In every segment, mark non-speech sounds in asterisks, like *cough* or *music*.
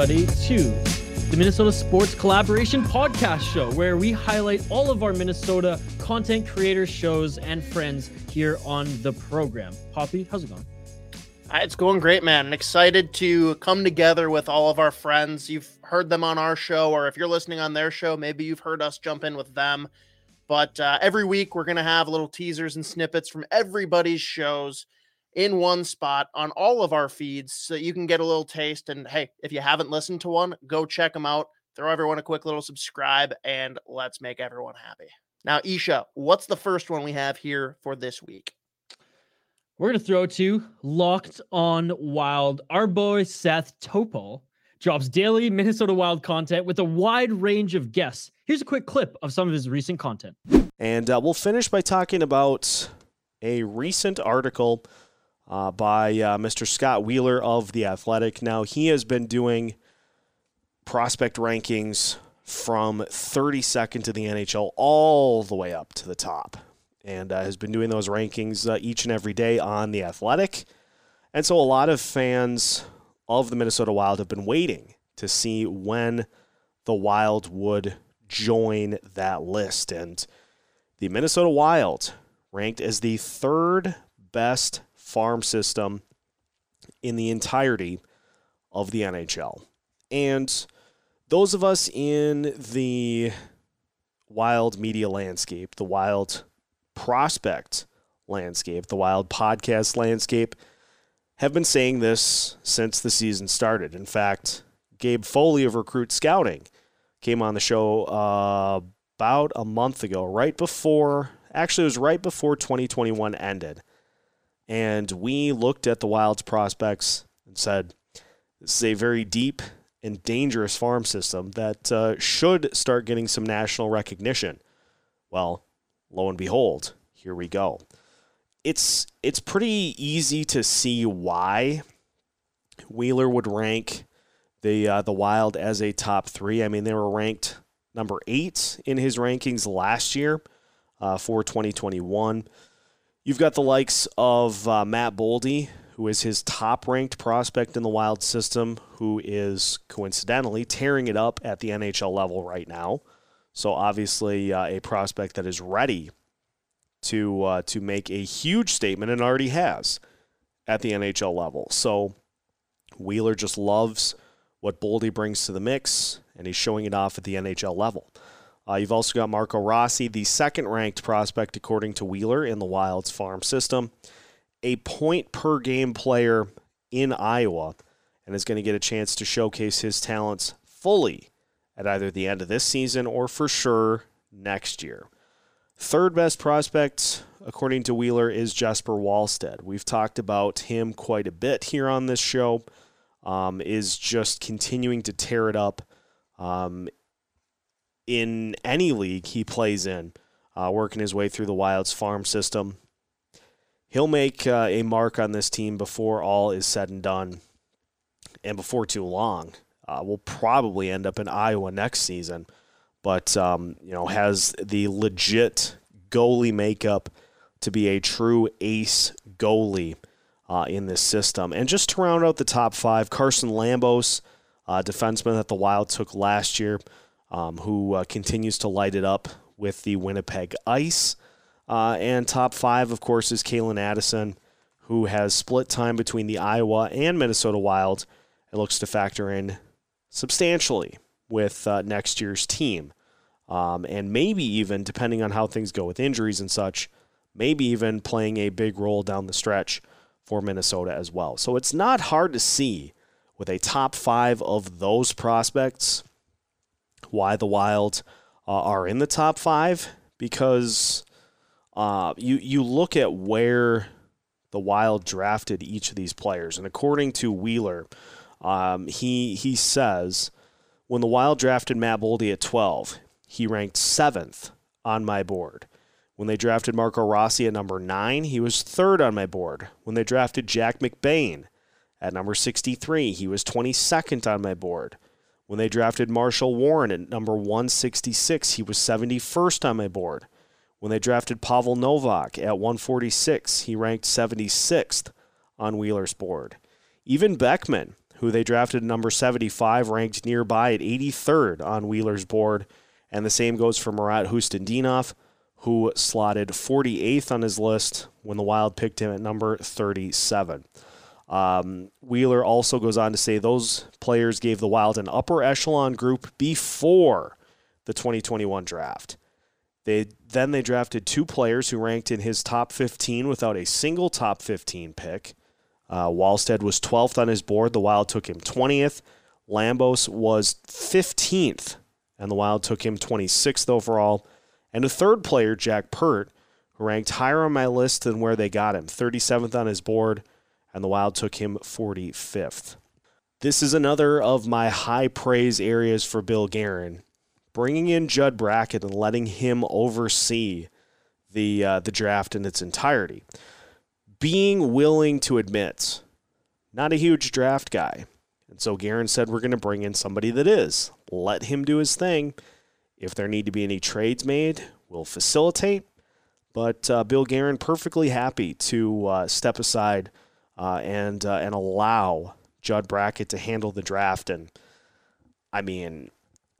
Everybody, to the Minnesota Sports Collaboration Podcast Show, where we highlight all of our Minnesota content creators, shows, and friends here on the program. Poppy, how's it going? Uh, It's going great, man. Excited to come together with all of our friends. You've heard them on our show, or if you're listening on their show, maybe you've heard us jump in with them. But uh, every week, we're going to have little teasers and snippets from everybody's shows in one spot on all of our feeds so you can get a little taste. And hey, if you haven't listened to one, go check them out. Throw everyone a quick little subscribe, and let's make everyone happy. Now, Isha, what's the first one we have here for this week? We're going to throw to Locked on Wild. Our boy Seth Topol drops daily Minnesota Wild content with a wide range of guests. Here's a quick clip of some of his recent content. And uh, we'll finish by talking about a recent article uh, by uh, Mr. Scott Wheeler of The Athletic. Now, he has been doing prospect rankings from 32nd to the NHL all the way up to the top, and uh, has been doing those rankings uh, each and every day on The Athletic. And so, a lot of fans of the Minnesota Wild have been waiting to see when the Wild would join that list. And the Minnesota Wild ranked as the third best farm system in the entirety of the NHL. And those of us in the wild media landscape, the wild prospect landscape, the wild podcast landscape, have been saying this since the season started. In fact, Gabe Foley of Recruit Scouting came on the show uh, about a month ago, right before, actually, it was right before 2021 ended. And we looked at the Wild's prospects and said, this is a very deep and dangerous farm system that uh, should start getting some national recognition. Well, lo and behold, here we go. It's it's pretty easy to see why Wheeler would rank the uh, the Wild as a top three. I mean, they were ranked number eight in his rankings last year uh, for 2021. You've got the likes of uh, Matt Boldy, who is his top ranked prospect in the Wild system, who is coincidentally tearing it up at the NHL level right now. So obviously uh, a prospect that is ready to uh, to make a huge statement and already has at the NHL level. So Wheeler just loves what Boldy brings to the mix, and he's showing it off at the NHL level. Uh, you've also got Marco Rossi, the second ranked prospect according to Wheeler in the Wild's farm system, a point per game player in Iowa, and is going to get a chance to showcase his talents fully at either the end of this season or for sure next year. Third best prospect, according to Wheeler, is Jesper Wallstedt. We've talked about him quite a bit here on this show. Um, is just continuing to tear it up um, in any league he plays in, uh, working his way through the Wild's farm system. He'll make uh, a mark on this team before all is said and done, and before too long. Uh, will probably end up in Iowa next season, but um, you know has the legit goalie makeup to be a true ace goalie uh, in this system. And just to round out the top five, Carson Lambos, uh, defenseman that the Wild took last year, um, who uh, continues to light it up with the Winnipeg Ice. Uh, and top five, of course, is Calen Addison, who has split time between the Iowa and Minnesota Wild and looks to factor in substantially with uh, next year's team. Um, and maybe even, depending on how things go with injuries and such, maybe even playing a big role down the stretch for Minnesota as well. So it's not hard to see with a top five of those prospects why the Wild uh, are in the top five because uh, you you look at where the Wild drafted each of these players, and according to Wheeler, um, he he says when the Wild drafted Matt Boldy at twelve, he ranked seventh on my board. When they drafted Marco Rossi at number nine, he was third on my board. When they drafted Jack McBain at number 63, he was 22nd on my board. When they drafted Marshall Warren at number 166, he was 71st on my board. When they drafted Pavel Novak at 146, he ranked 76th on Wheeler's board. Even Beckman, who they drafted at number 75, ranked nearby at 83rd on Wheeler's board. And the same goes for Marat Khusnutdinov, who slotted 48th on his list when the Wild picked him at number 37. Um, Wheeler also goes on to say those players gave the Wild an upper echelon group before the 2021 draft. They then they drafted two players who ranked in his top 15 without a single top 15 pick. Uh, Wallstedt was 12th on his board. The Wild took him 20th. Lambos was 15th, and the Wild took him 26th overall. And a third player, Jack Peart, who ranked higher on my list than where they got him, 37th on his board, and the Wild took him 45th. This is another of my high praise areas for Bill Guerin. Bringing in Judd Brackett and letting him oversee the uh, the draft in its entirety. Being willing to admit, not a huge draft guy. And so Guerin said, We're going to bring in somebody that is. Let him do his thing. If there need to be any trades made, we'll facilitate. But uh, Bill Guerin perfectly happy to uh, step aside uh, and uh, and allow Judd Brackett to handle the draft. And I mean,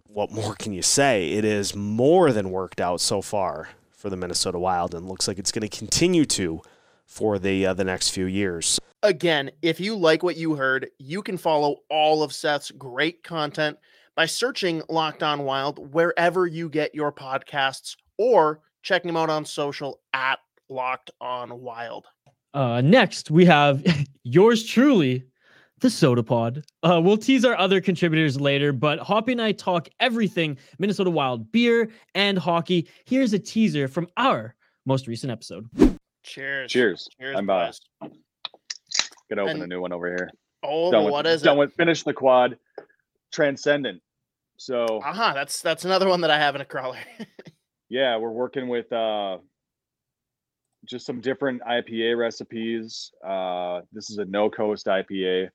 what more can you say? It is more than worked out so far for the Minnesota Wild, and looks like it's going to continue to for the uh, the next few years. Again, if you like what you heard, you can follow all of Seth's great content by searching Locked On Wild wherever you get your podcasts or checking him out on social at Locked On Wild. Uh, next, we have *laughs* yours truly, the Soda Pod. Uh, we'll tease our other contributors later, but Hoppy and I talk everything Minnesota Wild beer and hockey. Here's a teaser from our most recent episode. Cheers. Cheers. Cheers. I'm uh, boys. gonna open And- a new one over here. Oh, done what with, is done it? with finish the quad. Transcendent. So Aha, that's that's another one that I have in a crowler. *laughs* yeah, we're working with uh just some different IPA recipes. Uh this is a no coast IPA.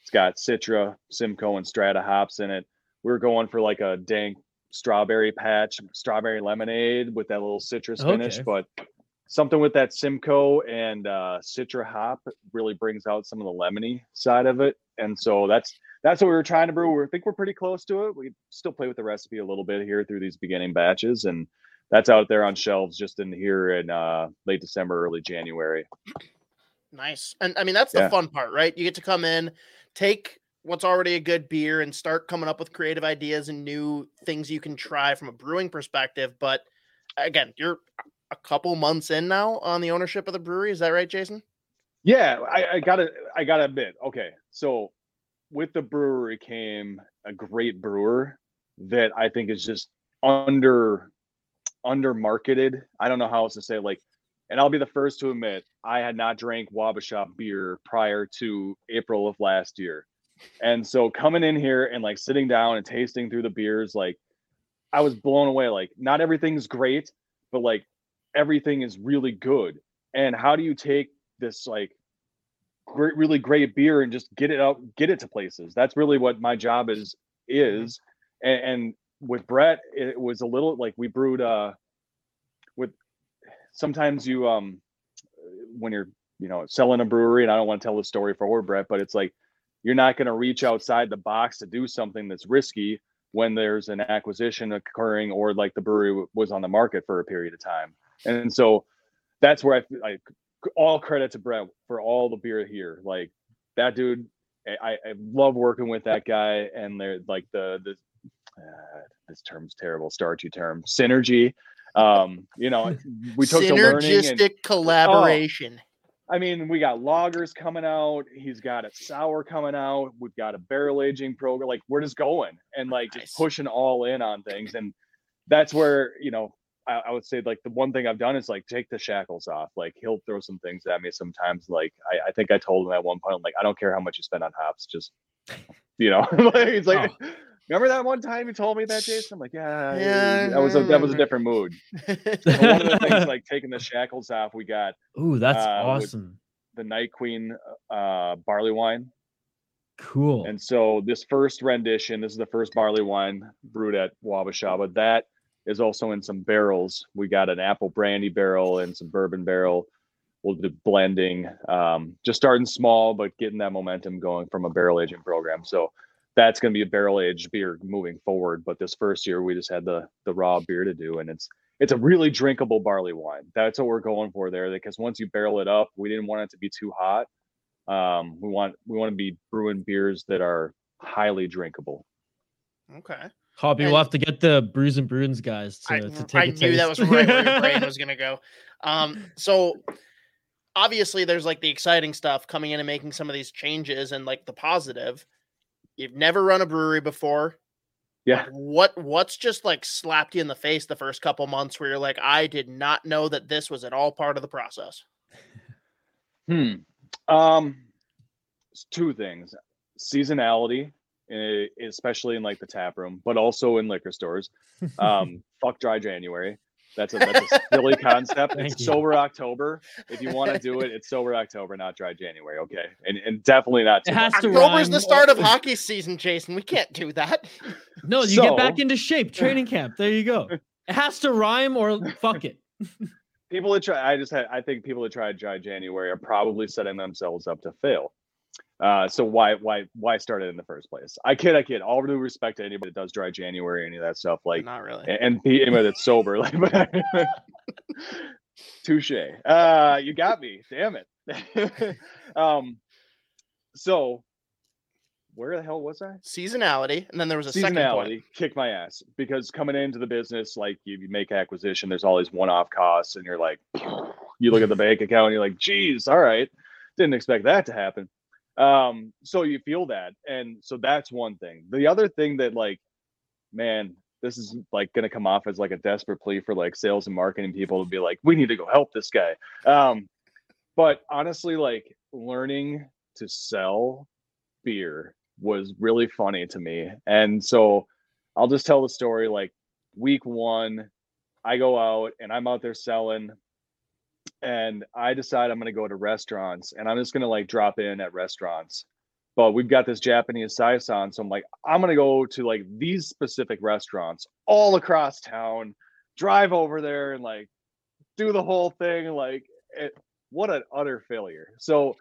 It's got Citra, Simcoe, and Strata hops in it. We are going for like a dank strawberry patch, strawberry lemonade with that little citrus finish, Okay. but something with that Simcoe and uh, Citra hop really brings out some of the lemony side of it. And so that's that's what we were trying to brew. We think we're pretty close to it. We still play with the recipe a little bit here through these beginning batches, and that's out there on shelves just in here in uh, late December, early January. nice. And I mean that's the Yeah. fun part, right? You get to come in, take what's already a good beer and start coming up with creative ideas and new things you can try from a brewing perspective. But again, you're a couple months in now on the ownership of the brewery. Is that right, Jason? Yeah, I, I gotta I gotta admit. Okay, so with the brewery came a great brewer that I think is just under under marketed. I don't know how else to say like, and I'll be the first to admit I had not drank Wabasha beer prior to April of last year. And so coming in here and like sitting down and tasting through the beers, like I was blown away. Like not everything's great, but like everything is really good. And how do you take this like great, really great beer and just get it out, get it to places? That's really what my job is mm-hmm. is. And, and with Brett, it was a little like we brewed uh with sometimes you um when you're you know selling a brewery, and I don't want to tell the story forward, Brett, but it's like you're not going to reach outside the box to do something that's risky when there's an acquisition occurring or like the brewery was on the market for a period of time. And so that's where I like all credit to Brett for all the beer here. Like that dude, I, I love working with that guy and they're like the, the, uh, this term's terrible, starchy term, synergy. Um, you know, *laughs* we took the learning and synergistic collaboration. I mean, we got lagers coming out. He's got a sour coming out. We've got a barrel aging program. Like we're just going and like Nice. just pushing all in on things. And that's where, you know, I, I would say like the one thing I've done is like take the shackles off. Like he'll throw some things at me sometimes. Like I, I think I told him at one point, I'm like, I don't care how much you spend on hops, just you know, *laughs* like he's like remember that one time you told me that, Jason? I'm like, yeah, Yeah, that was a that was a I different mood. *laughs* But one of the things like taking the shackles off, we got Ooh, that's Uh, awesome. the Night Queen uh, barley wine. Cool. And so this first rendition, this is the first barley wine brewed at Wabashaba. That is also in some barrels. We got an apple brandy barrel and some bourbon barrel. we'll do blending, um, just starting small, but getting that momentum going from a barrel aging program. So that's going to be a barrel aged beer moving forward. But this first year, we just had the the raw beer to do, and it's it's a really drinkable barley wine. That's what we're going for there. Because once you barrel it up, we didn't want it to be too hot. Um, we want we want to be brewing beers that are highly drinkable. Okay. Hobby, we'll have to get the Brews and Bruins guys to, I, to take I a knew taste. that was right where your brain *laughs* was gonna go. Um, so obviously there's like the exciting stuff coming in and making some of these changes and like the positive. You've never run a brewery before. Yeah. What what's just like slapped you in the face the first couple months where you're like, I did not know that this was at all part of the process. *laughs* Hmm. Um, it's two things: seasonality, eh, especially in like the tap room, but also in liquor stores. *laughs* Um, fuck dry January. That's a that's a silly concept. Thank It's you. sober October. If you want to do it, it's sober October, not dry January. Okay, and and definitely not. It too has much. to October's the start of hockey season, Jason. We can't do that. *laughs* No, you get back into shape. Training camp. There you go. *laughs* It has to rhyme or fuck it. *laughs* people that try i just had i think people that try dry january are probably setting themselves up to fail uh so why why why start it in the first place? I kid i kid. All due respect to anybody that does dry january any of that stuff like not really. and, and anybody that's sober *laughs* like *laughs* touche. Uh you got me. Damn it. *laughs* Um so where the hell was i? Seasonality, and then there was a seasonality kick my ass because coming into the business like you, you make acquisition there's all these one-off costs and you're like *sniffs* you look at the bank account and you're like geez all right. Didn't expect that to happen um so you feel that and so that's one thing the other thing that like man this is like going to come off as like a desperate plea for like sales and marketing people to be like we need to go help this guy um but honestly like learning to sell beer was really funny to me. And so I'll just tell the story like week one, I go out and I'm out there selling and I decide I'm going to go to restaurants and I'm just going to like drop in at restaurants. But we've got this Japanese Saison. So I'm like, I'm going to go to like these specific restaurants all across town, drive over there and like do the whole thing. Like, it, what an utter failure. So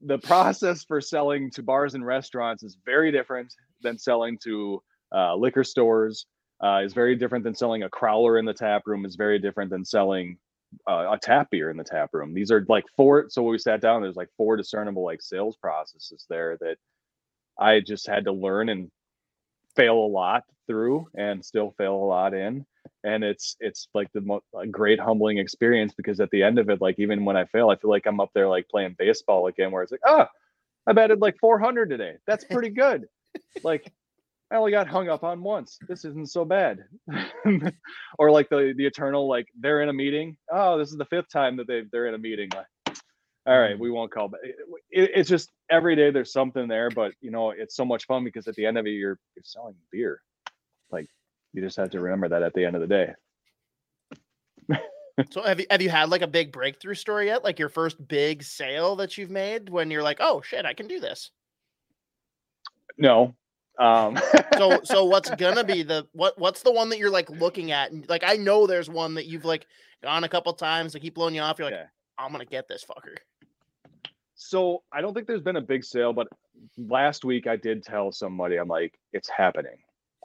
the process for selling to bars and restaurants is very different than selling to uh, liquor stores. Uh, is very different than selling a crowler in the tap room. Is very different than selling uh, a tap beer in the tap room. These are like four. So when we sat down, there's like four discernible like sales processes there that I just had to learn and fail a lot through, and still fail a lot in. And it's it's like the mo- great humbling experience because at the end of it, like even when I fail, I feel like I'm up there like playing baseball again, where it's like, oh, I batted like 400 today. That's pretty good. like I only got hung up on once. This isn't so bad. *laughs* or like the the eternal like they're in a meeting. Oh, this is the fifth time that they they're in a meeting. Like, all right, mm-hmm. we won't call back. It, it- it's just every day there's something there, but you know it's so much fun because at the end of it you're you're selling beer. Like you just have to remember that at the end of the day. *laughs* So have you have you had like a big breakthrough story yet? Like your first big sale that you've made when you're like, oh shit, I can do this. No. Um *laughs* So *laughs* so what's gonna be the what what's the one that you're like looking at? And like I know there's one that you've like gone a couple times, they keep blowing you off. You're like, Yeah. I'm gonna get this fucker. So I don't think there's been a big sale, but last week I did tell somebody I'm like, it's happening.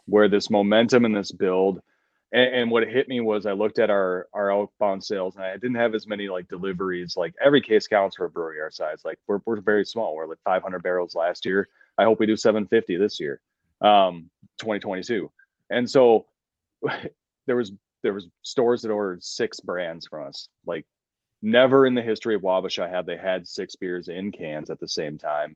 Where this momentum and this build, and, and what hit me was I looked at our our outbound sales and I didn't have as many like deliveries. Like every case counts for a brewery our size. Like we're we're very small. We're like 500 barrels last year. I hope we do 750 this year, um, 2022. And so *laughs* there was there was stores that ordered six brands from us. Like never in the history of Wabasha have they had six beers in cans at the same time.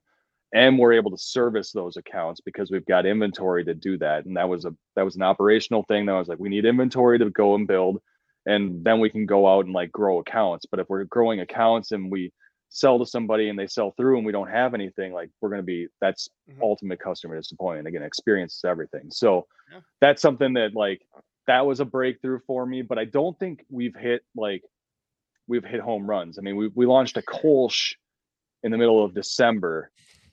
And we're able to service those accounts because we've got inventory to do that. And that was a that was an operational thing that I was like, we need inventory to go and build. And then we can go out and like grow accounts. But if we're growing accounts and we sell to somebody and they sell through and we don't have anything, like we're gonna be that's Mhm. ultimate customer disappointment. Again, experience is everything. So Yeah. that's something that like that was a breakthrough for me, but I don't think we've hit like we've hit home runs. I mean, we we launched a Kolsch in the middle of December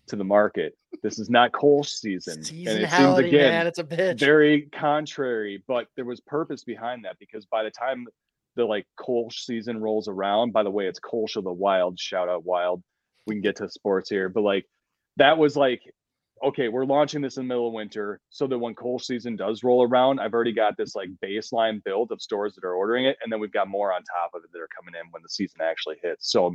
to the market. This is not Kolsch season, and it seems Seasonality, again man, it's a bitch. very contrary. But there was purpose behind that because by the time the like Kolsch season rolls around. By the way, it's Kolsch of the Wild. Shout out Wild. We can get to sports here, but like that was like okay, we're launching this in the middle of winter so that when Kolsch season does roll around, I've already got this like baseline build of stores that are ordering it. And then we've got more on top of it that are coming in when the season actually hits. So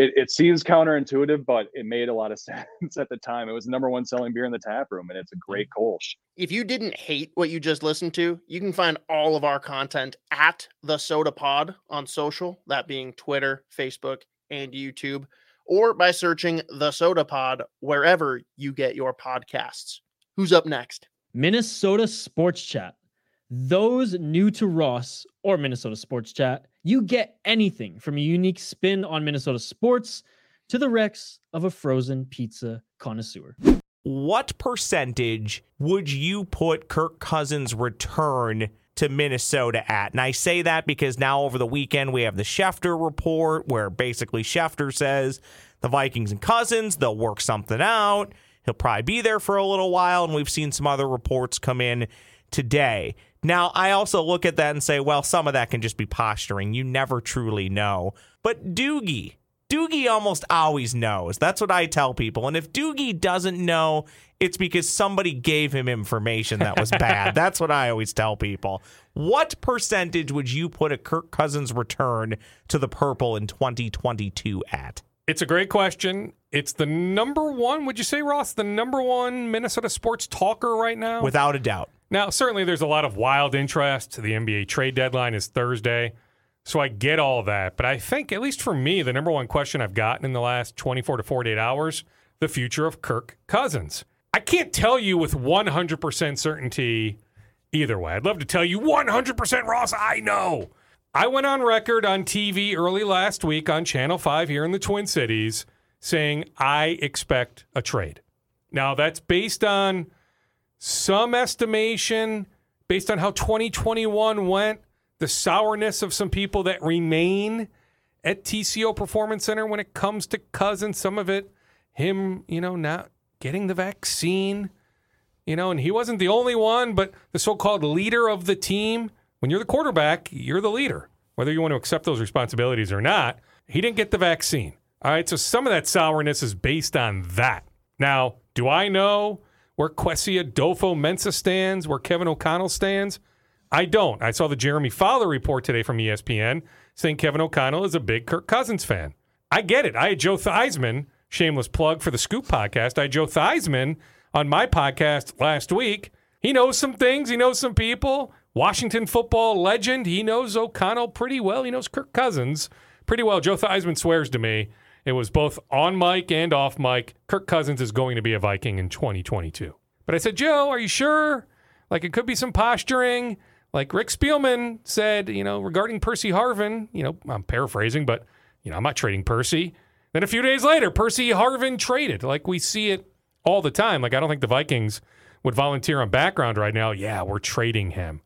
it, it seems counterintuitive, but it made a lot of *laughs* sense at the time. It was the number one selling beer in the tap room, and it's a great Kolsch. If you didn't hate what you just listened to, you can find all of our content at the Soda Pod on social, that being Twitter, Facebook, and YouTube or by searching the Soda Pod wherever you get your podcasts. Who's up next? Minnesota Sports Chat. Those new to Ross or Minnesota Sports Chat, you get anything from a unique spin on Minnesota sports to the Rex of a frozen pizza connoisseur. What percentage would you put Kirk Cousins' return to Minnesota at. And I say that because now over the weekend we have the Schefter report where basically Schefter says the Vikings and Cousins, they'll work something out. He'll probably be there for a little while. And we've seen some other reports come in today. Now, I also look at that and say, well, some of that can just be posturing. You never truly know. But Doogie, Doogie almost always knows. That's what I tell people. And if Doogie doesn't know, it's because somebody gave him information that was bad. *laughs* That's what I always tell people. What percentage would you put a Kirk Cousins return to the purple in 2022 at? It's a great question. It's the number one, would you say, Ross, the number one Minnesota sports talker right now? Without a doubt. Now, certainly there's a lot of wild interest. The NBA trade deadline is Thursday. So I get all that. But I think, at least for me, the number one question I've gotten in the last 24 to 48 hours the future of Kirk Cousins. I can't tell you with 100% certainty either way. I'd love to tell you 100% Ross, I know. I went on record on TV early last week on Channel 5 here in the Twin Cities saying I expect a trade. Now, that's based on some estimation, based on how 2021 went the sourness of some people that remain at TCO Performance Center when it comes to Cousins. Some of it, him, you know, not getting the vaccine, you know, and he wasn't the only one, but the so called leader of the team. When you're the quarterback, you're the leader, whether you want to accept those responsibilities or not. He didn't get the vaccine. All right. So some of that sourness is based on that. Now, do I know where Kwesi Adofo-Mensah stands, where Kevin O'Connell stands? I don't. I saw the Jeremy Fowler report today from ESPN saying Kevin O'Connell is a big Kirk Cousins fan. I get it. I had Joe Theismann, shameless plug for the Scoop podcast. I had Joe Theismann on my podcast last week. He knows some things, he knows some people. Washington football legend. He knows O'Connell pretty well. He knows Kirk Cousins pretty well. Joe Theismann swears to me it was both on mic and off mic. Kirk Cousins is going to be a Viking in 2022. But I said, Joe, are you sure? Like it could be some posturing. Like Rick Spielman said, you know, regarding Percy Harvin, you know, I'm paraphrasing, but, you know, I'm not trading Percy. Then a few days later, Percy Harvin traded. Like we see it all the time. Like I don't think the Vikings would volunteer on background right now. Yeah, we're trading him,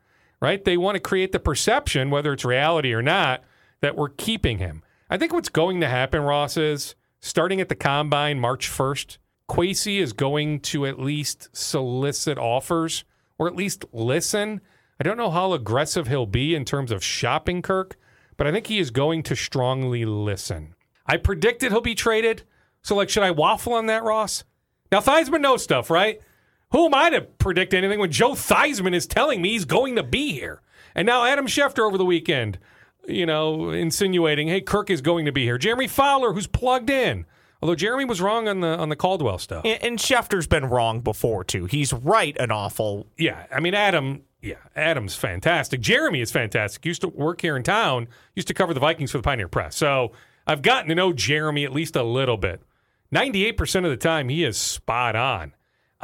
right? They want to create the perception, whether it's reality or not, that we're keeping him. I think what's going to happen, Ross, is starting at the combine March 1st, Kwesi is going to at least solicit offers or at least listen I don't know how aggressive he'll be in terms of shopping Kirk, but I think he is going to strongly listen. I predicted he'll be traded. So, like, should I waffle on that, Ross? Now, Theismann knows stuff, right? Who am I to predict anything when Joe Theismann is telling me he's going to be here? And now Adam Schefter over the weekend, you know, insinuating, hey, Kirk is going to be here. Jeremy Fowler, who's plugged in. Although Jeremy was wrong on the on the Caldwell stuff. And, and Schefter's been wrong before too. He's right an awful. Yeah, I mean Adam yeah, Adam's fantastic. Jeremy is fantastic. Used to work here in town, used to cover the Vikings for the Pioneer Press. So I've gotten to know Jeremy at least a little bit. 98% of the time, he is spot on.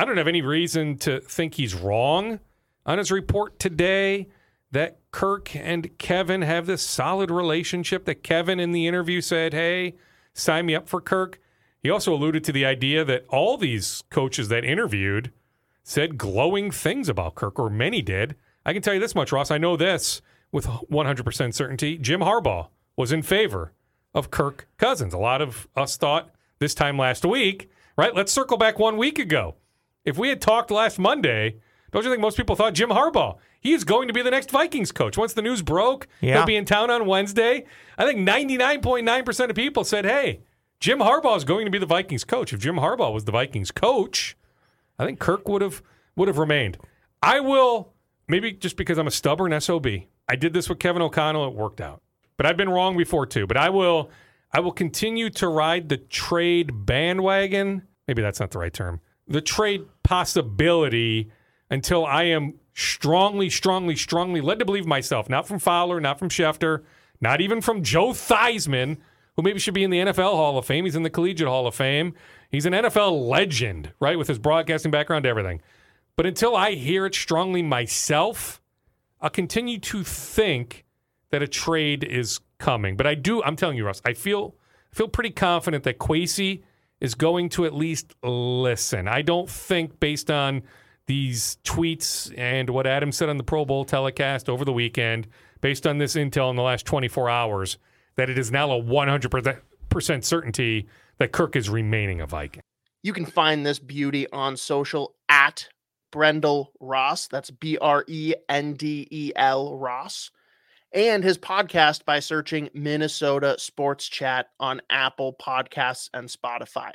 I don't have any reason to think he's wrong on his report today that Kirk and Kevin have this solid relationship, that Kevin in the interview said, hey, sign me up for Kirk. He also alluded to the idea that all these coaches that interviewed said glowing things about Kirk, or many did. I can tell you this much, Ross. I know this with 100% certainty. Jim Harbaugh was in favor of Kirk Cousins. A lot of us thought this time last week, right? Let's circle back one week ago. If we had talked last Monday, don't you think most people thought Jim Harbaugh He is going to be the next Vikings coach. Once the news broke, Yeah. he'll be in town on Wednesday. I think 99.9% of people said, hey, Jim Harbaugh is going to be the Vikings coach. If Jim Harbaugh was the Vikings coach, I think Kirk would have would have remained. I will maybe just because I'm a stubborn SOB. I did this with Kevin O'Connell, it worked out. But I've been wrong before too. But I will I will continue to ride the trade bandwagon. Maybe that's not the right term. The trade possibility until I am strongly, strongly, strongly led to believe myself, not from Fowler, not from Schefter, not even from Joe Theismann, who maybe should be in the NFL Hall of Fame. He's in the Collegiate Hall of Fame. He's an NFL legend, right, with his broadcasting background, everything. But until I hear it strongly myself, I'll continue to think that a trade is coming. But I do, I'm telling you, Russ, I feel I feel pretty confident that Kwesi is going to at least listen. I don't think based on these tweets and what Adam said on the Pro Bowl telecast over the weekend, based on this intel in the last 24 hours, that it is now a 100% certainty that Kirk is remaining a Viking. You can find this beauty on social at Brendel Ross. That's B R E N D E L Ross. And his podcast by searching Minnesota Sports Chat on Apple Podcasts and Spotify.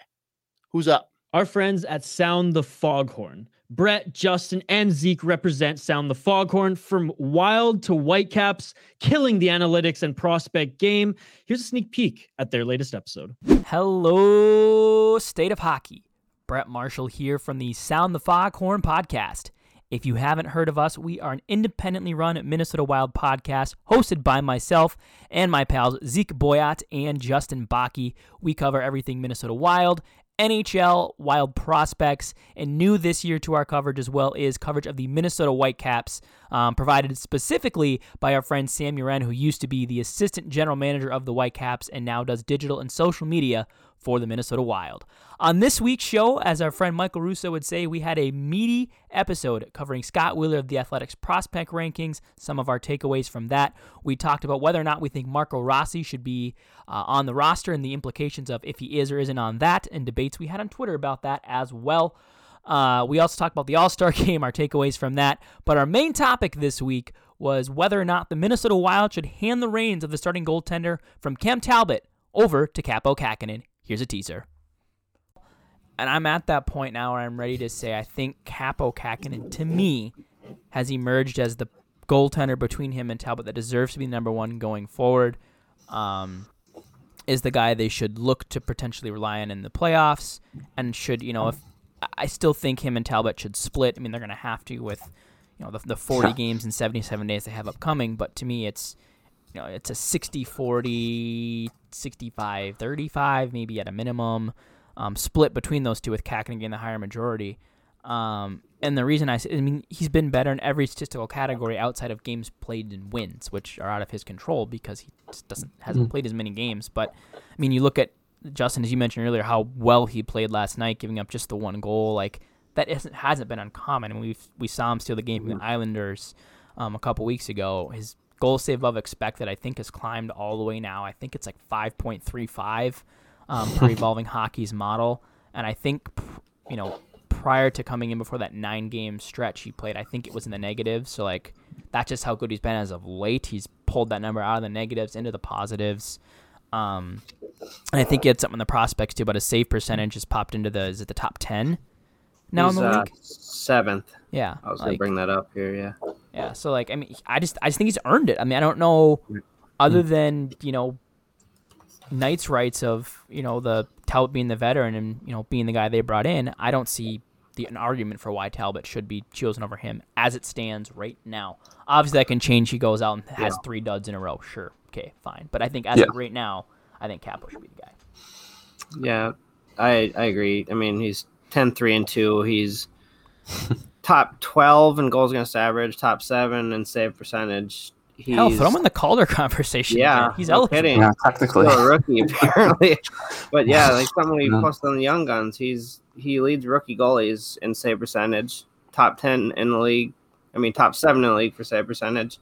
Who's up? Our friends at Sound the Foghorn. Brett, Justin, and Zeke represent Sound the Foghorn from wild to whitecaps, killing the analytics and prospect game. Here's a sneak peek at their latest episode. Hello, State of Hockey. Brett Marshall here from the Sound the Foghorn podcast. If you haven't heard of us, we are an independently run Minnesota Wild podcast hosted by myself and my pals Zeke Boyat and Justin Baki. We cover everything Minnesota Wild, NHL, Wild prospects, and new this year to our coverage as well is coverage of the Minnesota Whitecaps, um, provided specifically by our friend Sam Uren, who used to be the assistant general manager of the Whitecaps and now does digital and social media for the Minnesota Wild. On this week's show, as our friend Michael Russo would say, we had a meaty episode covering Scott Wheeler of the Athletics prospect rankings, some of our takeaways from that. We talked about whether or not we think Marco Rossi should be uh, on the roster and the implications of if he is or isn't on that, and debates we had on Twitter about that as well. Uh, we also talked about the All Star *laughs* game, our takeaways from that. But our main topic this week was whether or not the Minnesota Wild should hand the reins of the starting goaltender from Cam Talbot over to Kaapo Kahkonen. Here's a teaser. And I'm at that point now where I'm ready to say I think Kaapo Kahkonen, to me, has emerged as the goaltender between him and Talbot that deserves to be number one going forward. Um, is the guy they should look to potentially rely on in the playoffs, and should you know if I still think him and Talbot should split. I mean, they're going to have to with you know the, the 40 *laughs* games in 77 days they have upcoming. But to me, it's you know it's a 60 40 65 35 maybe at a minimum um, split between those two with Kakin getting the higher majority. Um, and the reason I, say, I mean, he's been better in every statistical category outside of games played and wins, which are out of his control because he just doesn't hasn't played as many games. But I mean, you look at Justin, as you mentioned earlier, how well he played last night, giving up just the one goal. Like that isn't hasn't been uncommon. And we we saw him steal the game from the Islanders um, a couple weeks ago. His goal save above expected, I think, has climbed all the way now. I think it's like five point three five um, per *laughs* evolving hockey's model. And I think, you know, prior to coming in before that nine game stretch he played, I think it was in the negatives. So, like, that's just how good he's been as of late. He's pulled that number out of the negatives into the positives. Um, and I think he had something in the prospects too, but his save percentage has popped into the, is it the top 10 now He's, in the uh, seventh. Yeah. I was gonna bring that up here. Yeah. yeah, so like I mean, I just I just think he's earned it. I mean, I don't know, other than you know, Knight's rights of you know the Talbot being the veteran and you know being the guy they brought in. I don't see the an argument for why Talbot should be chosen over him as it stands right now. Obviously, that can change. He goes out and has three duds in a row. Sure, okay, fine. But I think as Yeah. of right now, I think Kaapo should be the guy. Yeah, I I agree. I mean, he's 10 3 and 2. He's top 12 in goals against average, top 7 in save percentage. He's Hell, throw him in the Calder *laughs* conversation. Yeah, again. he's no eligible. kidding. Yeah, technically. still a rookie *laughs* apparently. but yeah, like something we Yeah. posted on the Young Guns, he's he leads rookie goalies in save percentage, top 10 in the league. I mean, top 7 in the league for save percentage.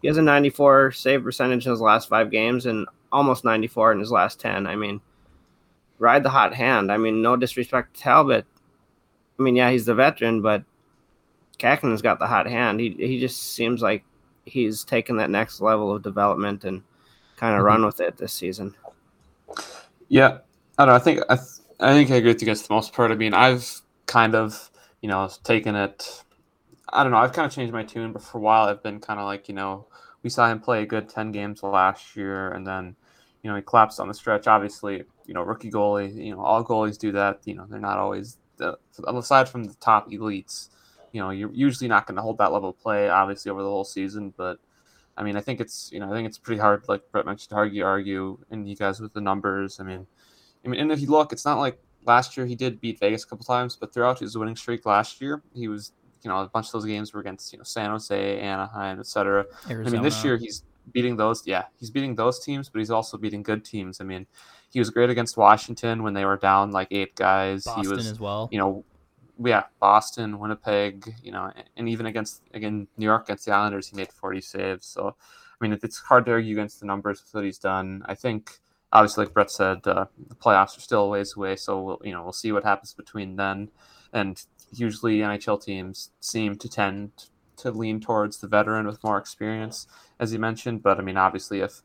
He has a 94 save percentage in his last 5 games and almost 94 in his last 10. I mean, ride the hot hand. I mean, no disrespect to Talbot. I mean, yeah, he's the veteran, but Kahkonen's got the hot hand. He he just seems like he's taken that next level of development and kind of Mm-hmm. run with it this season. Yeah, I don't know. I think I, th- I think I agree with you guys for the most part. I mean, I've kind of you know taken it. I don't know. I've kind of changed my tune, but for a while I've been kind of like you know we saw him play a good ten games last year, and then you know he collapsed on the stretch. Obviously, you know rookie goalie. You know all goalies do that. You know they're not always the aside from the top elites. You know you're usually not going to hold that level of play obviously over the whole season, but. I mean, I think it's you know I think it's pretty hard, like Brett mentioned, to argue, argue, and you guys with the numbers. I mean, I mean, and if you look, it's not like last year he did beat Vegas a couple times, but throughout his winning streak last year, he was you know a bunch of those games were against you know San Jose, Anaheim, etc. I mean, this year he's beating those. Yeah, he's beating those teams, but he's also beating good teams. I mean, he was great against Washington when they were down like eight guys. Boston he was as well. you know, yeah, Boston, Winnipeg, you know, and even against again New York against the Islanders, he made 40 saves. So, I mean, it's hard to argue against the numbers with what he's done. I think, obviously, like Brett said, uh, the playoffs are still a ways away. So, we'll, you know, we'll see what happens between then. And usually, NHL teams seem to tend to lean towards the veteran with more experience, as you mentioned. But I mean, obviously, if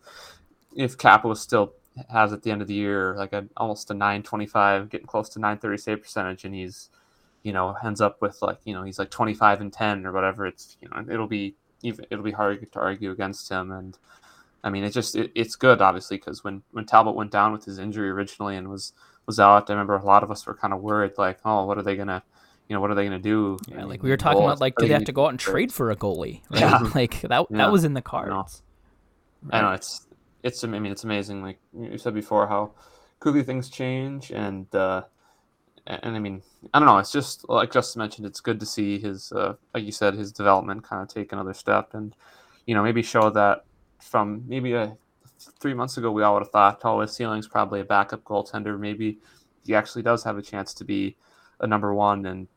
if Kaapo still has at the end of the year like a, almost a 925 getting close to 930 save percentage and he's you know ends up with like you know he's like 25 and 10 or whatever it's you know it'll be even it'll be hard to argue against him and i mean it just it, it's good obviously because when when talbot went down with his injury originally and was was out i remember a lot of us were kind of worried like oh what are they gonna you know what are they gonna do Yeah, like we were talking about, like, do they have to go out and trade for a goalie? *laughs* Right? Yeah. Like that Yeah. that was in the cards. I know it's it's I mean it's amazing. Like you said before, how quickly things change, and uh, and and I mean I don't know. It's just like Justin mentioned. It's good to see his uh, like you said his development kind of take another step, and you know maybe show that from maybe a three months ago we all would have thought oh his ceiling's probably a backup goaltender. Maybe he actually does have a chance to be a number one, and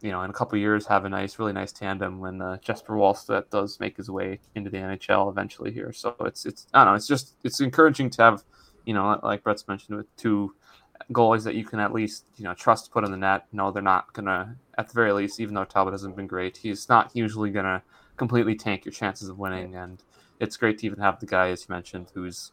you know in a couple of years have a nice really nice tandem when uh, Jesper Wallstedt does make his way into the NHL eventually here. So it's it's I don't know. It's just it's encouraging to have you know like Brett's mentioned with two goalies that you can at least you know trust to put in the net. No, they're not gonna at the very least, even though Talbot hasn't been great, he's not usually gonna completely tank your chances of winning. And it's great to even have the guy as you mentioned who's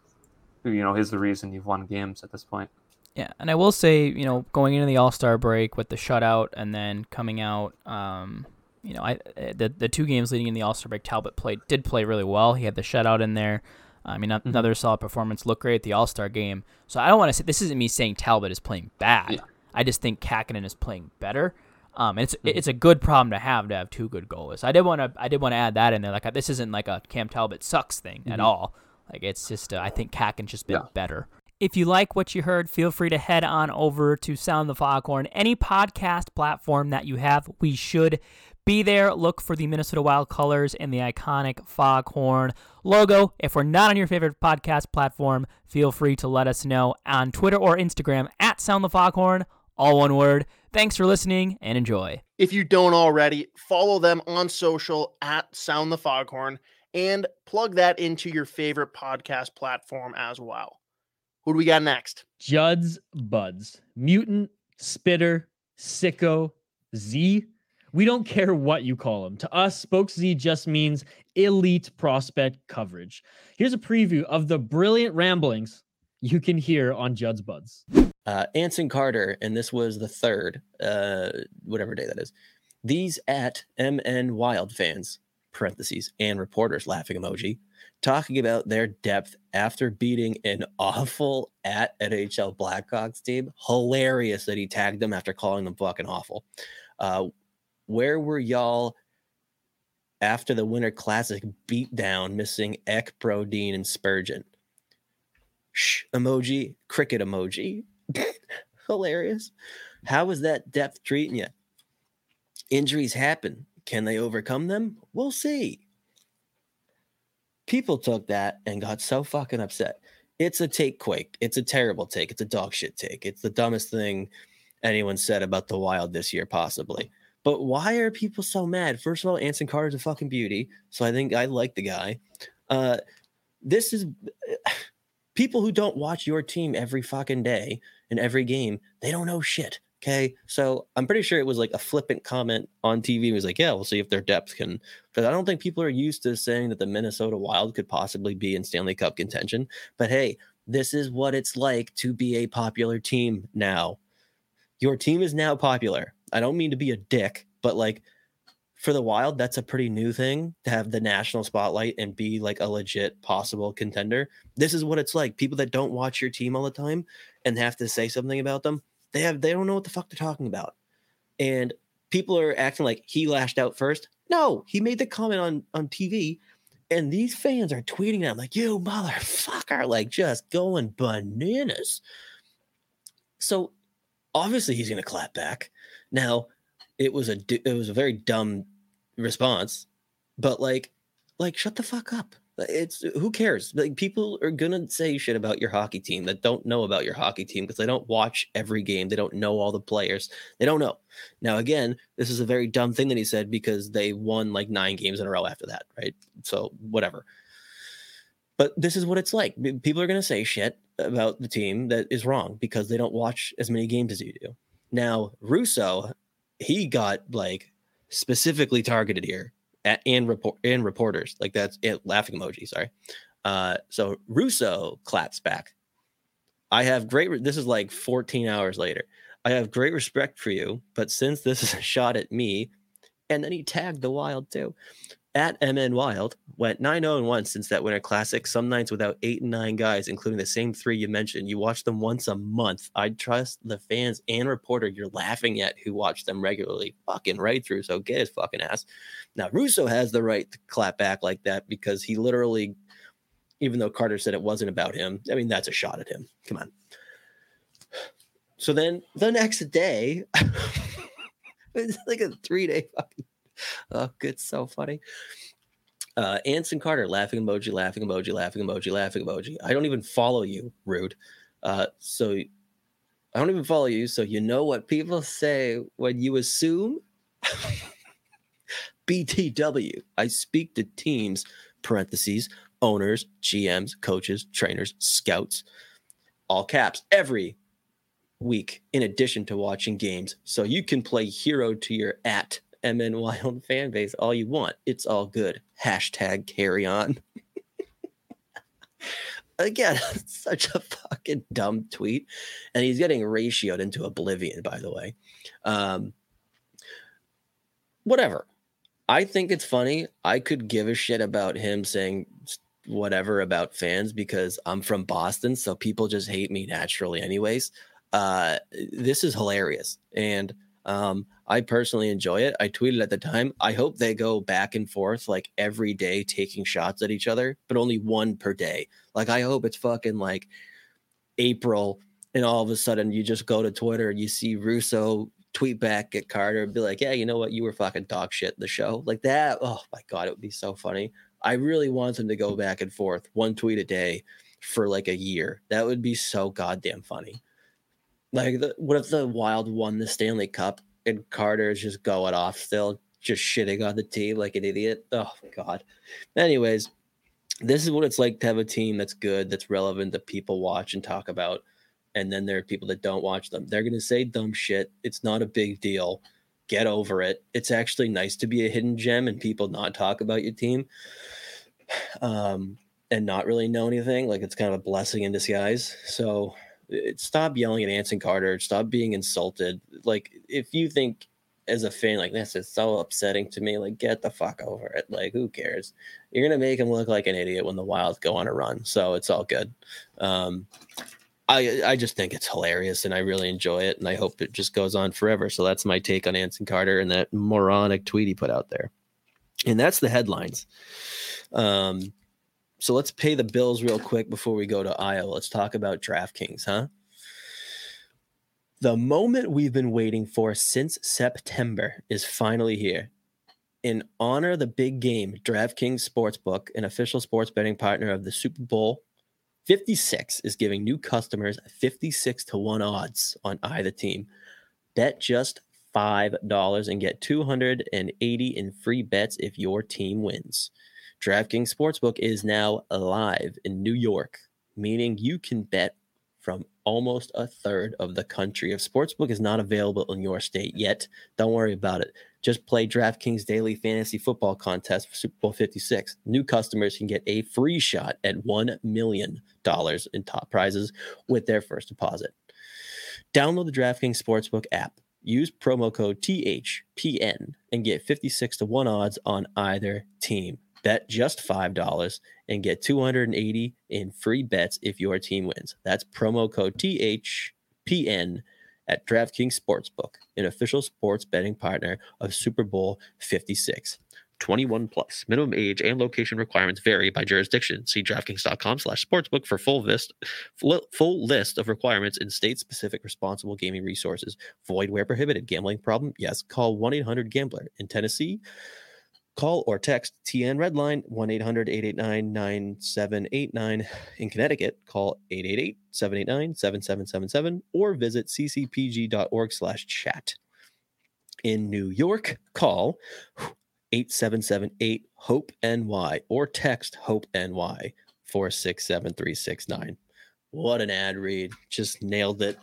who you know is the reason you've won games at this point. Yeah, and I will say, you know, going into the All Star break with the shutout, and then coming out, um, you know, I the the two games leading in the All Star break, Talbot played did play really well. He had the shutout in there. I mean, Mm-hmm. another solid performance. Looked great at the All Star game. So I don't want to say this isn't me saying Talbot is playing bad. Yeah. I just think Kahkonen is playing better. Um, and it's Mm-hmm. it's a good problem to have to have two good goalies. I did want to I did want to add that in there. Like this isn't like a Cam Talbot sucks thing at all. Like it's just uh, I think Kakin's just been Mm-hmm. Yeah. better. If you like what you heard, feel free to head on over to Sound the Foghorn, any podcast platform that you have. We should be there. Look for the Minnesota Wild colors and the iconic Foghorn logo. If we're not on your favorite podcast platform, feel free to let us know on Twitter or Instagram at Sound the Foghorn, all one word. Thanks for listening and enjoy. If you don't already, follow them on social at Sound the Foghorn and plug that into your favorite podcast platform as well. Who do we got next? Judd's Buds, Mutant, Spitter, Sicko, Z. We don't care what you call them. To us, Spokes Z just means elite prospect coverage. Here's a preview of the brilliant ramblings you can hear on Judd's Buds. uh, Anson Carter, and this was the third, uh, whatever day that is. These at MN Wild fans, parentheses, and reporters, laughing emoji, talking about their depth after beating an awful at NHL Blackhawks team. Hilarious that he tagged them after calling them fucking awful. Uh, where were y'all after the Winter Classic beatdown, missing Ek, Brodin, and Spurgeon? Shh emoji, cricket emoji. *laughs* Hilarious. How is that depth treating you? Injuries happen. Can they overcome them? We'll see. People took that and got so fucking upset. It's a take quake. It's a terrible take. It's a dog shit take. It's the dumbest thing anyone said about the wild this year, possibly. But why are people so mad? First of all, Anson Carter's a fucking beauty. So I think I like the guy. Uh, this is *sighs* people who don't watch your team every fucking day in every game, they don't know shit. Okay. So I'm pretty sure it was like a flippant comment on TV. It was like, yeah, we'll see if their depth can. Because I don't think people are used to saying that the Minnesota Wild could possibly be in Stanley Cup contention. But hey, this is what it's like to be a popular team now. Your team is now popular. I don't mean to be a dick, but like for the Wild, that's a pretty new thing to have the national spotlight and be like a legit possible contender. This is what it's like. People that don't watch your team all the time and have to say something about them, they have they don't know what the fuck they're talking about. And people are acting like he lashed out first. No, he made the comment on on TV, and these fans are tweeting at him like, "You motherfucker!" Like just going bananas. So obviously he's going to clap back. Now, it was a it was a very dumb response, but like like shut the fuck up. It's who cares? Like people are gonna say shit about your hockey team that don't know about your hockey team because they don't watch every game. They don't know all the players. They don't know. Now again, this is a very dumb thing that he said because they won like nine games in a row after that, right? So whatever. But this is what it's like. People are gonna say shit about the team that is wrong because they don't watch as many games as you do. Now Russo, he got like specifically targeted here at, and report and reporters like that's it, laughing emoji. Sorry. Uh, so Russo claps back. I have great. This is like 14 hours later. I have great respect for you, but since this is a shot at me, and then he tagged the Wild too. At MN Wild went 9 0 1 since that Winter Classic. Some nights without eight and nine guys, including the same three you mentioned. You watch them once a month. I trust the fans and reporter you're laughing at who watch them regularly. Fucking right through. So get his fucking ass. Now, Russo has the right to clap back like that because he literally, even though Carter said it wasn't about him, I mean, that's a shot at him. Come on. So then the next day, *laughs* it's like a three day fucking *laughs* oh, it's so funny. Uh, Anson Carter, laughing emoji, laughing emoji, laughing emoji, laughing emoji. I don't even follow you, rude. Uh, so I don't even follow you, so you know what people say when you assume. *laughs* BTW. I speak to teams, parentheses, owners, GMs, coaches, trainers, scouts, all caps, every week, in addition to watching games. So you can play hero to your at MN Wild fan base all you want. It's all good. Hashtag carry on. *laughs* Again, *laughs* such a fucking dumb tweet. And he's getting ratioed into oblivion, by the way. Um, whatever. I think it's funny. I could give a shit about him saying whatever about fans because I'm from Boston, so people just hate me naturally, anyways. Uh, this is hilarious. And um, I personally enjoy it. I tweeted at the time. I hope they go back and forth like every day taking shots at each other, but only one per day. Like I hope it's fucking like April and all of a sudden you just go to Twitter and you see Russo tweet back at Carter and be like, Yeah, you know what? You were fucking dog shit the show. Like that. Oh my god, it would be so funny. I really want them to go back and forth, one tweet a day for like a year. That would be so goddamn funny. Like, the, what if the Wild won the Stanley Cup and Carter is just going off still, just shitting on the team like an idiot? Oh God. Anyways, this is what it's like to have a team that's good, that's relevant, that people watch and talk about. And then there are people that don't watch them. They're gonna say dumb shit. It's not a big deal. Get over it. It's actually nice to be a hidden gem and people not talk about your team. *sighs* Um, and not really know anything. Like it's kind of a blessing in disguise. So stop yelling at Anson Carter. Stop being insulted. Like if you think as a fan, like this is so upsetting to me. Like get the fuck over it. Like who cares? You're gonna make him look like an idiot when the Wild go on a run. So it's all good. Um, I I just think it's hilarious and I really enjoy it and I hope it just goes on forever. So that's my take on Anson Carter and that moronic tweet he put out there. And that's the headlines. Um, so let's pay the bills real quick before we go to Iowa. Let's talk about DraftKings, huh? The moment we've been waiting for since September is finally here. In honor of the big game, DraftKings Sportsbook, an official sports betting partner of the Super Bowl 56, is giving new customers 56 to 1 odds on either team. Bet just $5 and get 280 in free bets if your team wins. DraftKings Sportsbook is now live in New York, meaning you can bet from almost a third of the country. If Sportsbook is not available in your state yet, don't worry about it. Just play DraftKings Daily Fantasy Football Contest for Super Bowl 56. New customers can get a free shot at $1 million in top prizes with their first deposit. Download the DraftKings Sportsbook app. Use promo code THPN and get 56 to 1 odds on either team. Bet just $5 and get 280 in free bets if your team wins. That's promo code THPN at DraftKings Sportsbook, an official sports betting partner of Super Bowl 56. 21 plus. Minimum age and location requirements vary by jurisdiction. See DraftKings.com slash sportsbook for full list, full list of requirements and state-specific responsible gaming resources. Void where prohibited. Gambling problem? Yes. Call 1-800-GAMBLER. In Tennessee, call or text TN Redline 1-800-889-9789. In Connecticut, call 888-789-7777 or visit ccpg.org slash chat. In New York, call 8778 HOPE NY or text HOPE NY 467369. What an ad read. Just nailed it.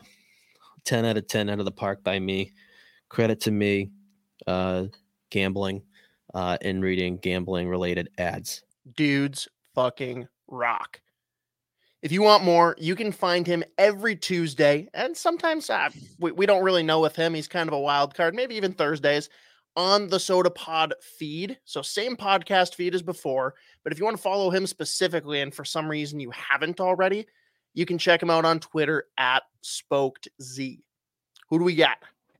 10 out of 10 out of the park by me. Credit to me. Uh, gambling uh, and reading gambling related ads. Dudes fucking rock. If you want more, you can find him every Tuesday, and sometimes uh, we, we don't really know with him. He's kind of a wild card, maybe even Thursdays on the Soda Pod feed. So, same podcast feed as before. But if you want to follow him specifically, and for some reason you haven't already, you can check him out on Twitter at SpokedZ. Who do we got?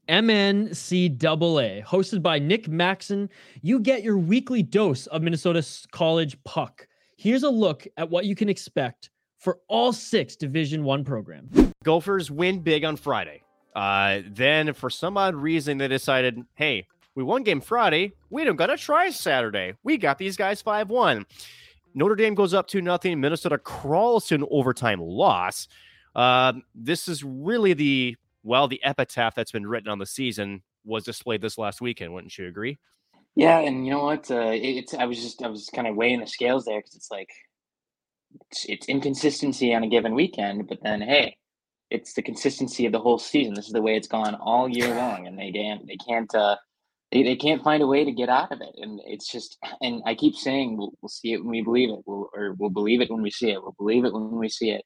MNCAA, hosted by Nick Maxon. You get your weekly dose of Minnesota college puck. Here's a look at what you can expect for all six Division One programs. Gophers win big on Friday. Uh, then, for some odd reason, they decided, hey, we won game Friday. We don't got to try Saturday. We got these guys 5 1. Notre Dame goes up 2 nothing. Minnesota crawls to an overtime loss. Uh, this is really the, well, the epitaph that's been written on the season was displayed this last weekend. Wouldn't you agree? Yeah. And you know what? Uh, it's, I was just, I was kind of weighing the scales there because it's like, it's, it's inconsistency on a given weekend, but then, hey, it's the consistency of the whole season. This is the way it's gone all year *laughs* long, and they can't they can't uh, they, they can't find a way to get out of it. And it's just, and I keep saying, we'll, we'll see it when we believe it, we'll, or we'll believe it when we see it, we'll believe it when we see it.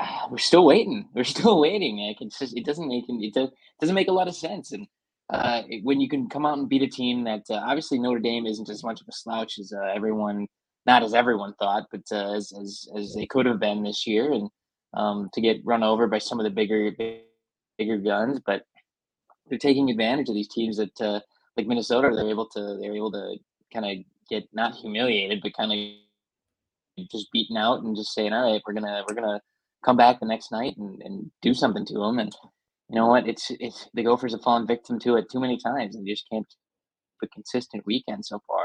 *sighs* We're still waiting. *laughs* We're still waiting. It's just, it doesn't make it does, doesn't make a lot of sense. And uh, when you can come out and beat a team that uh, obviously Notre Dame isn't as much of a slouch as uh, everyone, not as everyone thought, but uh, as, as as they could have been this year, and um, to get run over by some of the bigger bigger guns, but they're taking advantage of these teams that uh, like Minnesota. They're able to they're able to kind of get not humiliated, but kind of just beaten out and just saying, all right, we're gonna we're gonna come back the next night and, and do something to them. And you know what? It's it's the Gophers have fallen victim to it too many times, and they just can't keep a consistent weekend so far.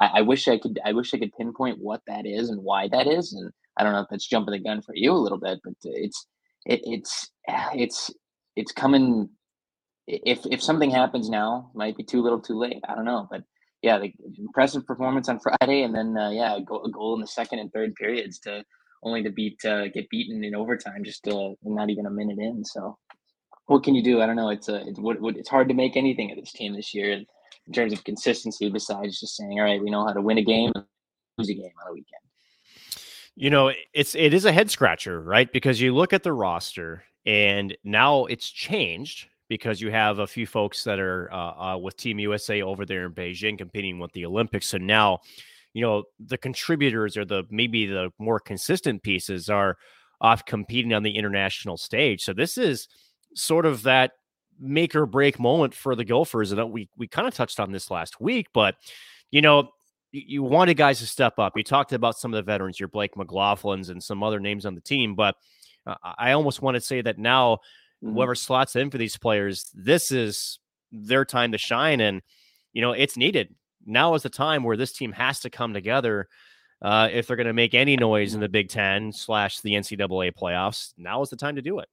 I, I wish I could I wish I could pinpoint what that is and why that is, and I don't know if that's jumping the gun for you a little bit, but it's it, it's *sighs* it's it's coming if if something happens now, might be too little, too late. I don't know, but yeah, the impressive performance on Friday, and then uh, yeah, a goal, a goal in the second and third periods to only to beat uh, get beaten in overtime, just uh, not even a minute in. So, what can you do? I don't know. It's a it's, what, what, it's hard to make anything of this team this year in, in terms of consistency. Besides just saying, all right, we know how to win a game, lose a game on a weekend. You know, it's it is a head scratcher, right? Because you look at the roster, and now it's changed because you have a few folks that are uh, uh, with Team USA over there in Beijing competing with the Olympics. So now, you know, the contributors or the maybe the more consistent pieces are off competing on the international stage. So this is sort of that make or break moment for the Gophers. And we we kind of touched on this last week, but you know, you, you wanted guys to step up. You talked about some of the veterans, your Blake McLaughlin's and some other names on the team, but uh, I almost want to say that now mm-hmm. whoever slots in for these players, this is their time to shine. And, you know, it's needed. Now is the time where this team has to come together uh, if they're going to make any noise in the Big Ten slash the NCAA playoffs. Now is the time to do it.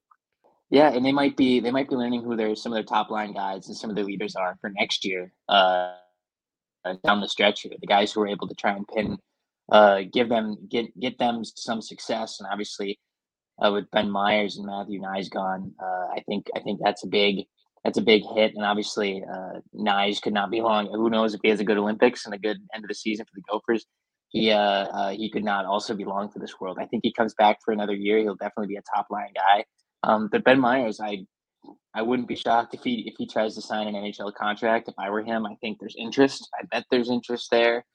Yeah, and they might be they might be learning who their some of their top line guys and some of their leaders are for next year uh, down the stretch here. The guys who are able to try and pin, uh, give them get get them some success, and obviously uh, with Ben Meyers and Matthew Knies gone. Uh, I think I think that's a big that's a big hit, and obviously uh, Knies could not be long. Who knows if he has a good Olympics and a good end of the season for the Gophers? He uh, uh, he could not also be long for this world. I think he comes back for another year. He'll definitely be a top line guy. Um, but Ben Meyers, I I wouldn't be shocked if he if he tries to sign an NHL contract. If I were him, I think there's interest. I bet there's interest there.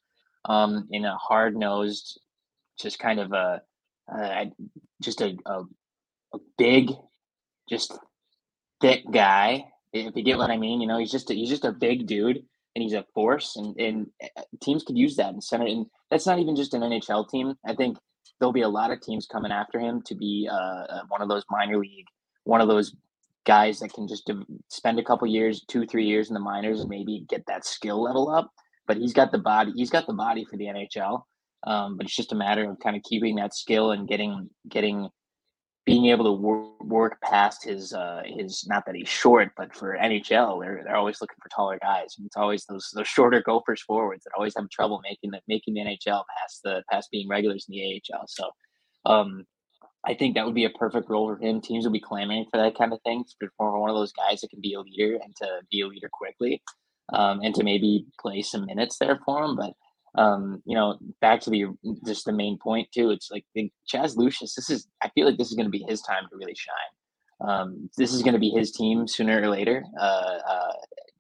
Um, in a hard nosed, just kind of a, uh, just a, a a big, just thick guy. If you get what I mean, you know, he's just a, he's just a big dude and he's a force, and and uh, teams could use that in center. And that's not even just an NHL team. I think there'll be a lot of teams coming after him to be uh, uh one of those minor league, one of those guys that can just spend a couple years, two, three years in the minors and maybe get that skill level up. But he's got the body. He's got the body for the NHL. Um, but it's just a matter of kind of keeping that skill and getting getting being able to work, work past his uh, his not that he's short, but for NHL, they're they're always looking for taller guys. And it's always those those shorter Gophers forwards that always have trouble making the making the NHL past the past being regulars in the AHL. So um, I think that would be a perfect role for him. Teams will be clamoring for that kind of thing for one of those guys that can be a leader and to be a leader quickly, um, and to maybe play some minutes there for him. But um, you know, back to the just the main point too. It's like the Chaz Lucius. This is I feel like this is going to be his time to really shine. Um, this is going to be his team sooner or later, uh, uh,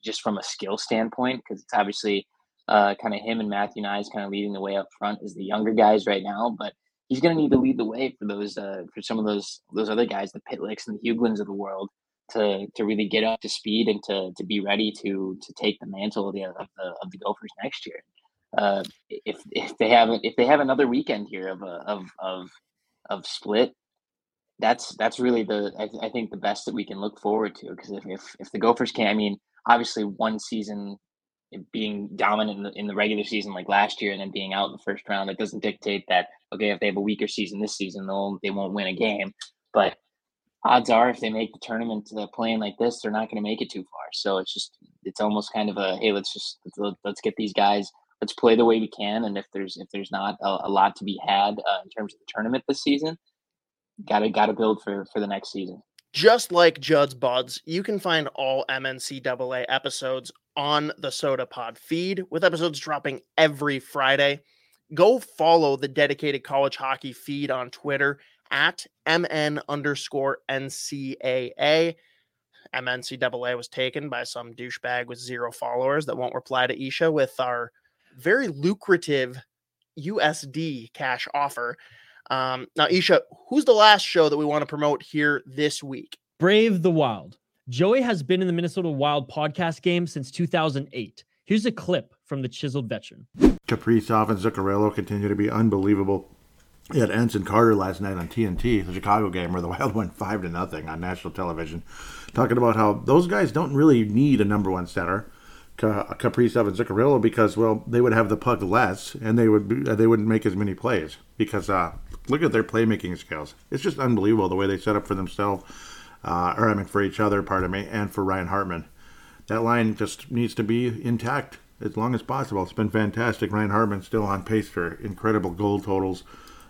just from a skill standpoint, because it's obviously uh, kind of him and Matthew Knies kind of leading the way up front as the younger guys right now, but he's going to need to lead the way for those uh, for some of those those other guys, the Pitlicks and the Huglins of the world, to to really get up to speed and to to be ready to to take the mantle of the of the, of the Gophers next year. Uh, if if they have if they have another weekend here of a, of of of split, that's that's really the I, I think the best that we can look forward to because if, if if the Gophers can, I mean, obviously one season being dominant in the, in the regular season like last year and then being out in the first round that doesn't dictate that okay if they have a weaker season this season they'll they won't win a game. But odds are if they make the tournament to the playing like this they're not going to make it too far. So it's just it's almost kind of a hey let's just let's, let's get these guys let's play the way we can and if there's if there's not a, a lot to be had uh, in terms of the tournament this season gotta gotta build for for the next season just like Judd's Buds, you can find all MNCAA episodes on the Soda Pod feed with episodes dropping every Friday. Go follow the dedicated college hockey feed on Twitter at MN underscore NCAA. MNCAA was taken by some douchebag with zero followers that won't reply to Isha with our very lucrative USD cash offer. Um, now, Isha, who's the last show that we want to promote here this week? Brave the Wild. Joey has been in the Minnesota Wild podcast game since 2008. Here's a clip from the chiseled veteran. Kaprizov and Zuccarello continue to be unbelievable. We had Anson Carter last night on TNT, the Chicago game, where the *laughs* Wild went five to nothing on national television, talking about how those guys don't really need a number one center, Kaprizov and Zuccarello, because well they would have the puck less and they would be, they wouldn't make as many plays because uh, look at their playmaking skills. It's just unbelievable the way they set up for themselves uh, or I mean for each other, pardon me, and for Ryan Hartman. That line just needs to be intact as long as possible. It's been fantastic. Ryan Hartman still on pace for incredible goal totals,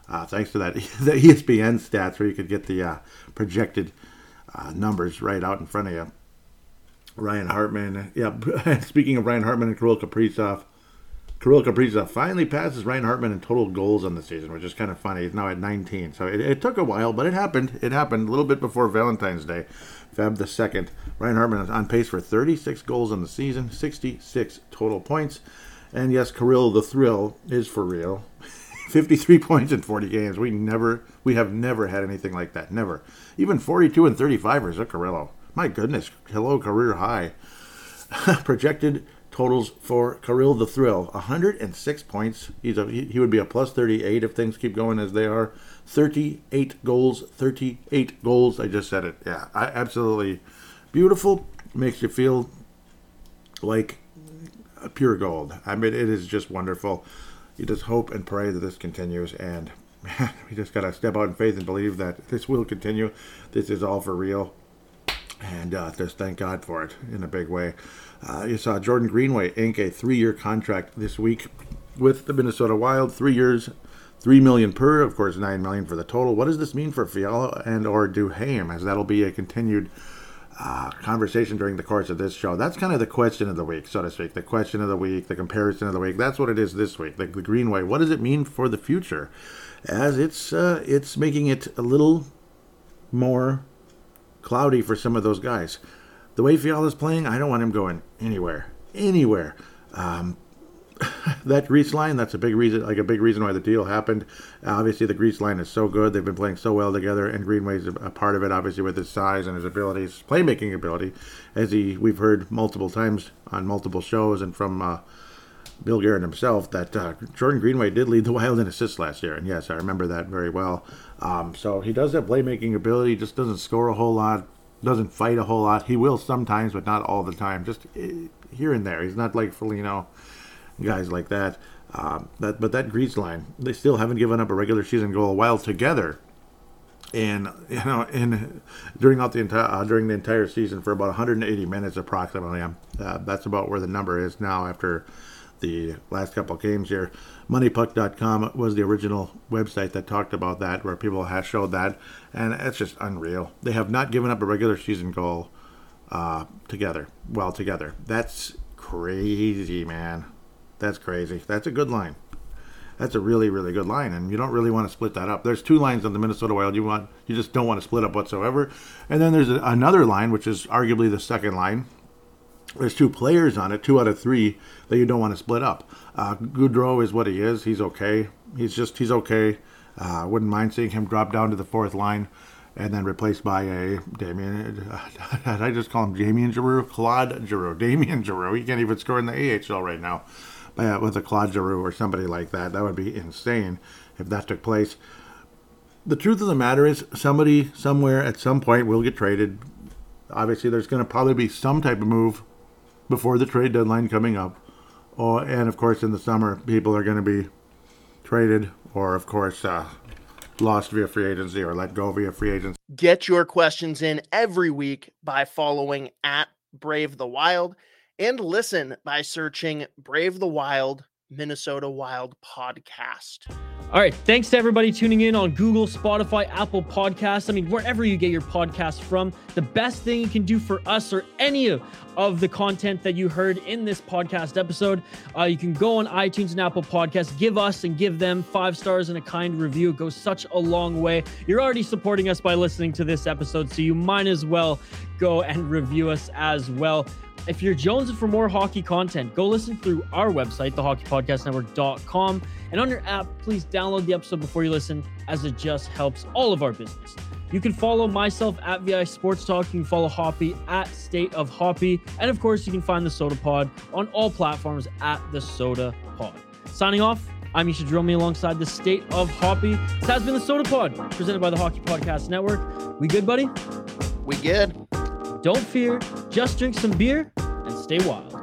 uh, thanks to that *laughs* the ESPN stats where you could get the uh, projected uh, numbers right out in front of you. Ryan Hartman, yeah. *laughs* speaking of Ryan Hartman and Kirill Kaprizov, Kirill Kaprizov finally passes Ryan Hartman in total goals on the season, which is kind of funny. He's now at 19. So it, it, took a while, but it happened. It happened a little bit before Valentine's Day, Feb the 2nd. Ryan Hartman is on pace for 36 goals on the season, 66 total points. And yes, Kirill the Thrill is for real. *laughs* 53 points in 40 games. We never, we have never had anything like that. Never. Even 42 and 35 for Zuccarello. My goodness. Hello, career high. *laughs* Projected totals for Kirill the Thrill 106 points. He's a, he would be a plus 38 if things keep going as they are. 38 goals, 38 goals. I just said it. Yeah, I, absolutely beautiful. Makes you feel like pure gold. I mean, it is just wonderful. You just hope and pray that this continues, and *laughs* man, we just gotta step out in faith and believe that this will continue. This is all for real, and uh, just thank God for it in a big way. Uh, you saw Jordan Greenway ink a three year contract this week with the Minnesota Wild. Three years, Three million per, of course, nine million for the total. What does this mean for Fiala and or Duhaime? As that'll be a continued uh, conversation during the course of this show. That's kind of the question of the week, so to speak. The question of the week, the comparison of the week. That's what it is this week. The, the Greenway. What does it mean for the future? As it's uh, it's making it a little more cloudy for some of those guys. The way Fiala's playing, I don't want him going anywhere, anywhere. Um, *laughs* that grease line, that's a big reason, like a big reason why the deal happened. Obviously, the grease line is so good; they've been playing so well together, and Greenway's a, part of it. Obviously, with his size and his abilities, playmaking ability, as he we've heard multiple times on multiple shows and from uh, Bill Guerin himself that uh, Jordan Greenway did lead the *laughs* Wild in assists last year, and yes, I remember that very well. Um, so he does have playmaking ability, just doesn't score a whole lot, doesn't fight a whole lot. He will sometimes, but not all the time. Just eh, here and there. He's not like Foligno guys like that. Um, that but that grease line, they still haven't given up a regular season goal a while together. And you know, in during out the entire uh, during the entire season for about 180 minutes approximately. Um, uh, that's about where the number is now after the last couple games here. MoneyPuck.com was the original website that talked about that, where people have showed that, and it's just unreal. They have not given up a regular season goal uh, together, well together. That's crazy, man. That's crazy. That's a good line. That's a really, really good line, and you don't really want to split that up. There's two lines on the Minnesota Wild you want, you just don't want to split up whatsoever. And then there's another line, which is arguably the second line. There's two players on it, two out of three that you don't want to split up. Uh, Gaudreau is what he is. He's okay. He's just he's okay. Uh, wouldn't mind seeing him drop down to the fourth line and then replaced by a Damien. *laughs* I just call him Damien Giroux, Claude Giroux, Damien Giroux. He can't even score in the AHL right now uh, with a Claude Giroux or somebody like that. That would be insane if that took place. The truth of the matter is, somebody somewhere at some point will get traded. Obviously, there's going to probably be some type of move before the trade deadline coming up. And of course, in the summer, people are going to be traded or, of course, uh, lost via free agency or let go via free agency. Get your questions in every week by following at Brave the Wild and listen by searching Brave the Wild Minnesota Wild podcast. All right. Thanks to everybody tuning in on Google, Spotify, Apple Podcasts. I mean, wherever you get your podcast from, the best thing you can do for us or any of, of the content that you heard in this podcast episode, uh, you can go on iTunes and Apple Podcasts, give us and give them five stars and a kind review. It goes such a long way. You're already supporting us by listening to this episode, so you might as well go and review us as well. If you're jonesing for more hockey content, go listen through our website, thehockeypodcastnetwork.com. And on your app, please download the episode before you listen, as it just helps all of our business. You can follow myself at VI Sports Talk. You can follow Hoppy at State of Hoppy. And of course, you can find the Soda Pod on all platforms at the Soda Pod. Signing off, I'm Misha Dromi alongside the State of Hoppy. This has been the Soda Pod, presented by the Hockey Podcast Network. We good, buddy? We good. Don't fear, just drink some beer and stay wild.